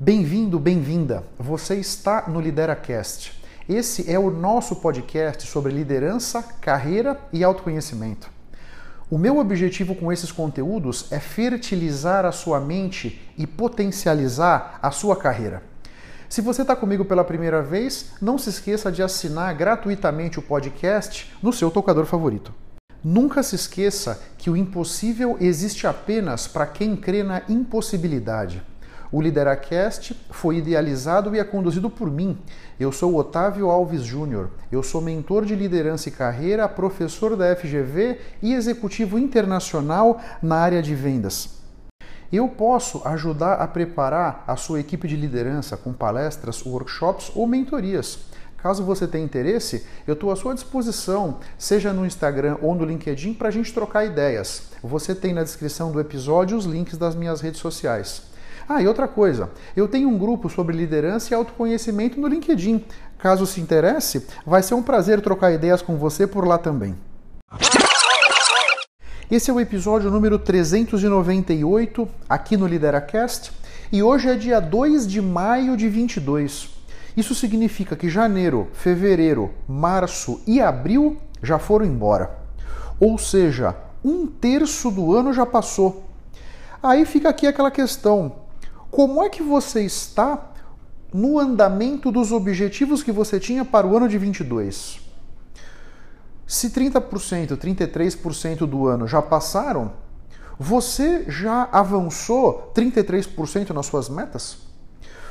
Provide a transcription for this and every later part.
Bem-vindo, bem-vinda. Você está no LideraCast. Esse é o nosso podcast sobre liderança, carreira e autoconhecimento. O meu objetivo com esses conteúdos é fertilizar a sua mente e potencializar a sua carreira. Se você está comigo pela primeira vez, não se esqueça de assinar gratuitamente o podcast no seu tocador favorito. Nunca se esqueça que o impossível existe apenas para quem crê na impossibilidade. O Lideracast foi idealizado e é conduzido por mim. Eu sou Otávio Alves Júnior. Eu sou mentor de liderança e carreira, professor da FGV e executivo internacional na área de vendas. Eu posso ajudar a preparar a sua equipe de liderança com palestras, workshops ou mentorias. Caso você tenha interesse, eu estou à sua disposição, seja no Instagram ou no LinkedIn, para a gente trocar ideias. Você tem na descrição do episódio os links das minhas redes sociais. Ah, e outra coisa, eu tenho um grupo sobre liderança e autoconhecimento no LinkedIn. Caso se interesse, vai ser um prazer trocar ideias com você por lá também. Esse é o episódio número 398 aqui no Lideracast e hoje é dia 2 de maio de 22. Isso significa que janeiro, fevereiro, março e abril já foram embora. Ou seja, um terço do ano já passou. Aí fica aqui aquela questão: como é que você está no andamento dos objetivos que você tinha para o ano de 22? Se 30%, 33% do ano já passaram, você já avançou 33% nas suas metas?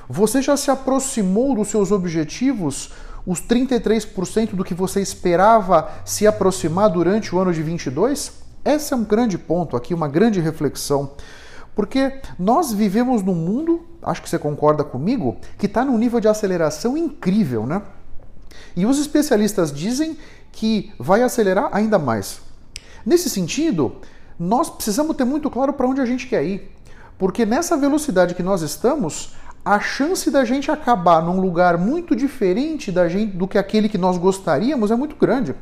Você já se aproximou dos seus objetivos, os 33% do que você esperava se aproximar durante o ano de 22? Esse é um grande ponto aqui, uma grande reflexão. Porque nós vivemos num mundo, acho que você concorda comigo, que está num nível de aceleração incrível, né? E os especialistas dizem que vai acelerar ainda mais. Nesse sentido, nós precisamos ter muito claro para onde a gente quer ir. Porque nessa velocidade que nós estamos, a chance da gente acabar num lugar muito diferente da gente do que aquele que nós gostaríamos é muito grande.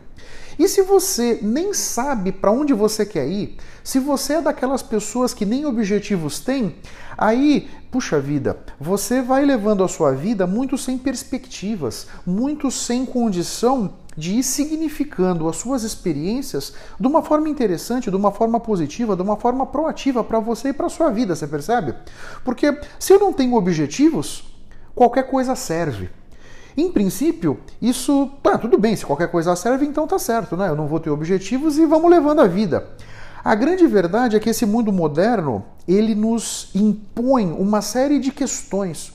E se você nem sabe para onde você quer ir, se você é daquelas pessoas que nem objetivos têm, aí, puxa vida, você vai levando a sua vida muito sem perspectivas, muito sem condição de ir significando as suas experiências de uma forma interessante, de uma forma positiva, de uma forma proativa para você e para sua vida, você percebe? Porque se eu não tenho objetivos, qualquer coisa serve. Em princípio, isso, tá, tudo bem, se qualquer coisa serve, então tá certo, né? Eu não vou ter objetivos e vamos levando a vida. A grande verdade é que esse mundo moderno, ele nos impõe uma série de questões.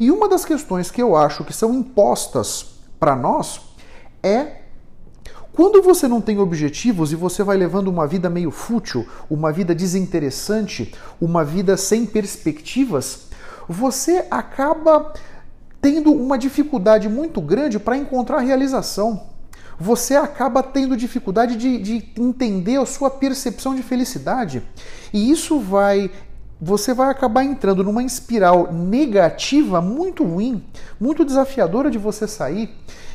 E uma das questões que eu acho que são impostas para nós é quando você não tem objetivos e você vai levando uma vida meio fútil, uma vida desinteressante, uma vida sem perspectivas, você acaba tendo uma dificuldade muito grande para encontrar realização. Você acaba tendo dificuldade de, de entender a sua percepção de felicidade. E isso vai você vai acabar entrando numa espiral negativa muito ruim, muito desafiadora de você sair.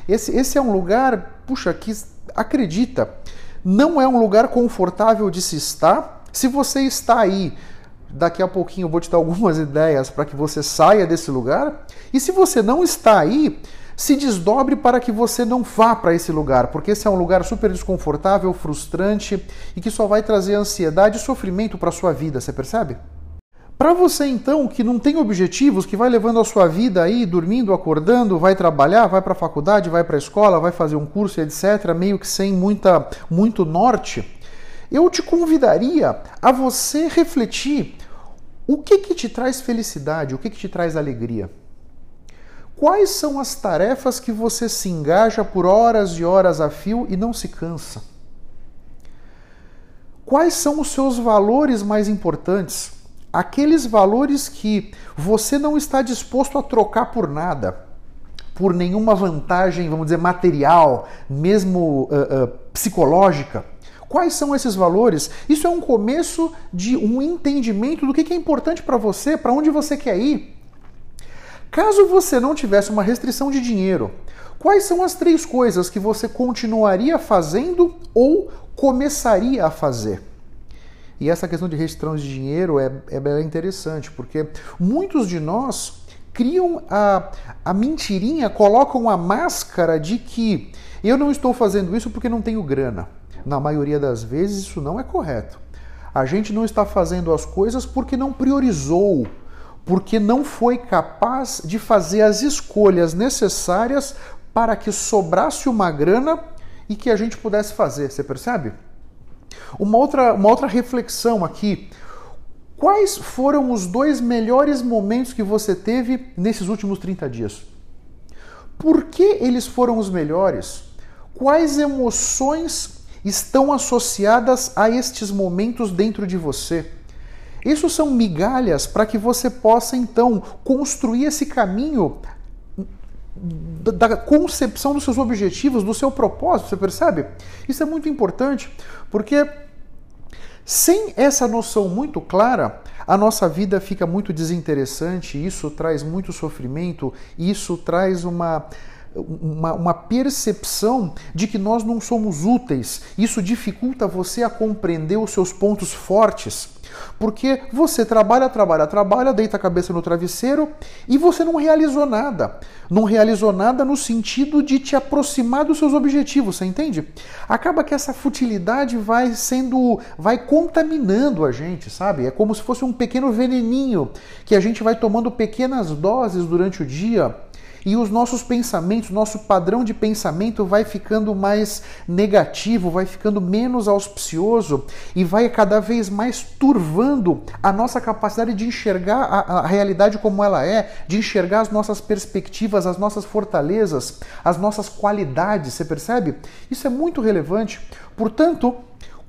Esse, esse é um lugar, puxa, que acredita, não é um lugar confortável de se estar. Se você está aí Daqui a pouquinho eu vou te dar algumas ideias para que você saia desse lugar. E se você não está aí, se desdobre para que você não vá para esse lugar, porque esse é um lugar super desconfortável, frustrante e que só vai trazer ansiedade e sofrimento para a sua vida, você percebe? Para você então que não tem objetivos, que vai levando a sua vida aí, dormindo, acordando, vai trabalhar, vai para a faculdade, vai para a escola, vai fazer um curso, etc, meio que sem muita muito norte, eu te convidaria a você refletir o que, que te traz felicidade, o que, que te traz alegria. Quais são as tarefas que você se engaja por horas e horas a fio e não se cansa? Quais são os seus valores mais importantes? Aqueles valores que você não está disposto a trocar por nada, por nenhuma vantagem, vamos dizer, material, mesmo uh, uh, psicológica. Quais são esses valores? Isso é um começo de um entendimento do que é importante para você, para onde você quer ir. Caso você não tivesse uma restrição de dinheiro, quais são as três coisas que você continuaria fazendo ou começaria a fazer? E essa questão de restrição de dinheiro é, é interessante, porque muitos de nós criam a, a mentirinha, colocam a máscara de que eu não estou fazendo isso porque não tenho grana. Na maioria das vezes isso não é correto. A gente não está fazendo as coisas porque não priorizou, porque não foi capaz de fazer as escolhas necessárias para que sobrasse uma grana e que a gente pudesse fazer. Você percebe? Uma outra, uma outra reflexão aqui. Quais foram os dois melhores momentos que você teve nesses últimos 30 dias? Por que eles foram os melhores? Quais emoções estão associadas a estes momentos dentro de você. Isso são migalhas para que você possa então construir esse caminho da concepção dos seus objetivos, do seu propósito, você percebe? Isso é muito importante, porque sem essa noção muito clara, a nossa vida fica muito desinteressante, isso traz muito sofrimento, isso traz uma uma, uma, percepção de que nós não somos úteis. Isso dificulta você a compreender os seus pontos fortes. Porque você trabalha, trabalha, trabalha, deita a cabeça no travesseiro e você não realizou nada. Não realizou nada no sentido de te aproximar dos seus objetivos, você entende? Acaba que essa futilidade vai sendo, vai contaminando a gente, sabe? É como se fosse um pequeno veneninho que a gente vai tomando pequenas doses durante o dia e os nossos pensamentos, nosso padrão de pensamento vai ficando mais negativo, vai ficando menos auspicioso e vai cada vez mais turvando a nossa capacidade de enxergar a, a realidade como ela é, de enxergar as nossas perspectivas, as nossas fortalezas, as nossas qualidades, você percebe? Isso é muito relevante. Portanto,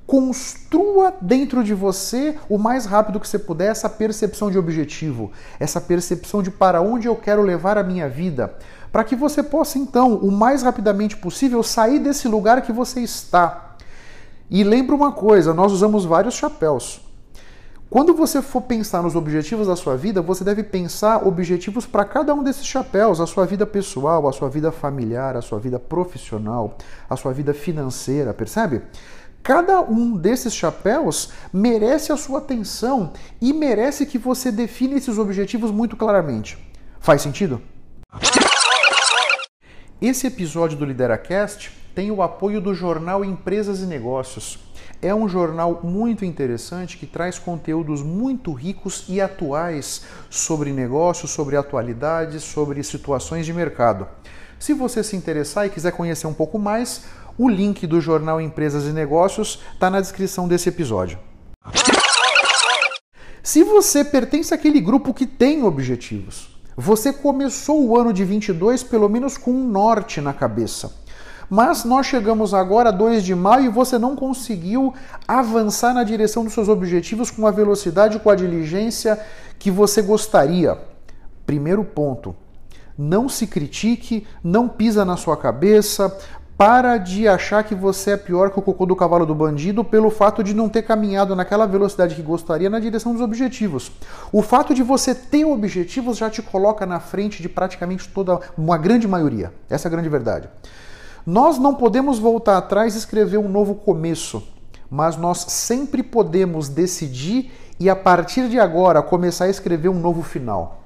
Construa dentro de você o mais rápido que você puder essa percepção de objetivo, essa percepção de para onde eu quero levar a minha vida, para que você possa então, o mais rapidamente possível, sair desse lugar que você está. E lembra uma coisa: nós usamos vários chapéus. Quando você for pensar nos objetivos da sua vida, você deve pensar objetivos para cada um desses chapéus: a sua vida pessoal, a sua vida familiar, a sua vida profissional, a sua vida financeira, percebe? Cada um desses chapéus merece a sua atenção e merece que você define esses objetivos muito claramente. Faz sentido? Esse episódio do LideraCast tem o apoio do jornal Empresas e Negócios. É um jornal muito interessante que traz conteúdos muito ricos e atuais sobre negócios, sobre atualidades, sobre situações de mercado. Se você se interessar e quiser conhecer um pouco mais, o link do jornal Empresas e Negócios está na descrição desse episódio. Se você pertence àquele grupo que tem objetivos, você começou o ano de 22 pelo menos com um norte na cabeça. Mas nós chegamos agora a 2 de maio e você não conseguiu avançar na direção dos seus objetivos com a velocidade, com a diligência que você gostaria. Primeiro ponto, não se critique, não pisa na sua cabeça, para de achar que você é pior que o cocô do cavalo do bandido pelo fato de não ter caminhado naquela velocidade que gostaria na direção dos objetivos. O fato de você ter objetivos já te coloca na frente de praticamente toda uma grande maioria. Essa é a grande verdade. Nós não podemos voltar atrás e escrever um novo começo, mas nós sempre podemos decidir e a partir de agora começar a escrever um novo final.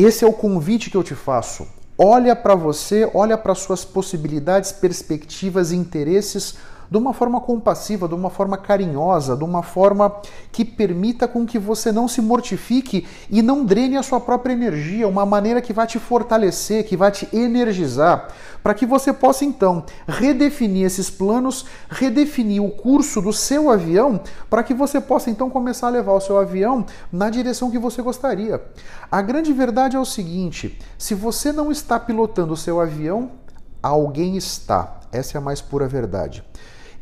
Esse é o convite que eu te faço. Olha para você, olha para suas possibilidades, perspectivas interesses de uma forma compassiva, de uma forma carinhosa, de uma forma que permita com que você não se mortifique e não drene a sua própria energia, uma maneira que vai te fortalecer, que vai te energizar, para que você possa então redefinir esses planos, redefinir o curso do seu avião, para que você possa então começar a levar o seu avião na direção que você gostaria. A grande verdade é o seguinte: se você não está pilotando o seu avião, alguém está. Essa é a mais pura verdade.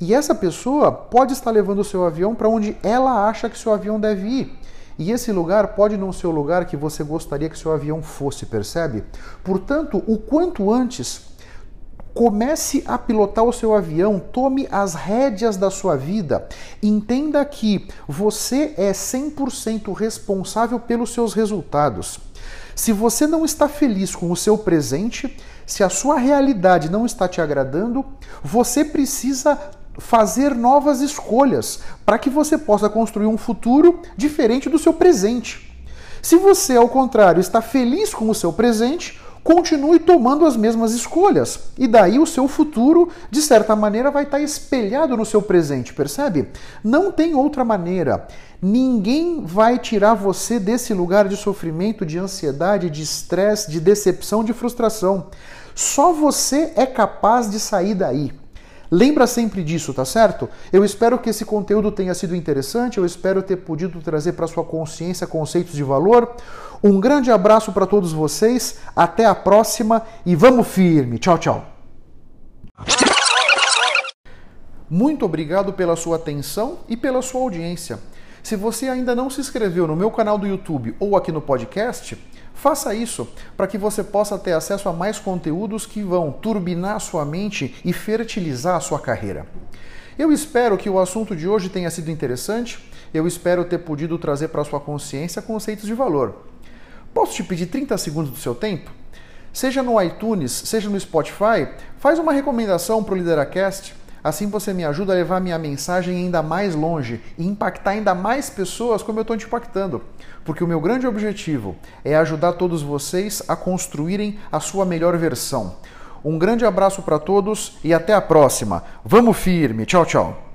E essa pessoa pode estar levando o seu avião para onde ela acha que seu avião deve ir. E esse lugar pode não ser o lugar que você gostaria que seu avião fosse, percebe? Portanto, o quanto antes comece a pilotar o seu avião, tome as rédeas da sua vida, entenda que você é 100% responsável pelos seus resultados. Se você não está feliz com o seu presente, se a sua realidade não está te agradando, você precisa fazer novas escolhas para que você possa construir um futuro diferente do seu presente. Se você, ao contrário, está feliz com o seu presente, continue tomando as mesmas escolhas. E daí o seu futuro, de certa maneira, vai estar espelhado no seu presente, percebe? Não tem outra maneira. Ninguém vai tirar você desse lugar de sofrimento, de ansiedade, de estresse, de decepção, de frustração. Só você é capaz de sair daí. Lembra sempre disso, tá certo? Eu espero que esse conteúdo tenha sido interessante, eu espero ter podido trazer para sua consciência conceitos de valor. Um grande abraço para todos vocês, até a próxima e vamos firme. Tchau, tchau. Muito obrigado pela sua atenção e pela sua audiência. Se você ainda não se inscreveu no meu canal do YouTube ou aqui no podcast, Faça isso para que você possa ter acesso a mais conteúdos que vão turbinar sua mente e fertilizar sua carreira. Eu espero que o assunto de hoje tenha sido interessante. Eu espero ter podido trazer para sua consciência conceitos de valor. Posso te pedir 30 segundos do seu tempo? Seja no iTunes, seja no Spotify, faz uma recomendação para o Lideracast Assim você me ajuda a levar minha mensagem ainda mais longe e impactar ainda mais pessoas como eu estou te impactando. Porque o meu grande objetivo é ajudar todos vocês a construírem a sua melhor versão. Um grande abraço para todos e até a próxima. Vamos firme. Tchau, tchau.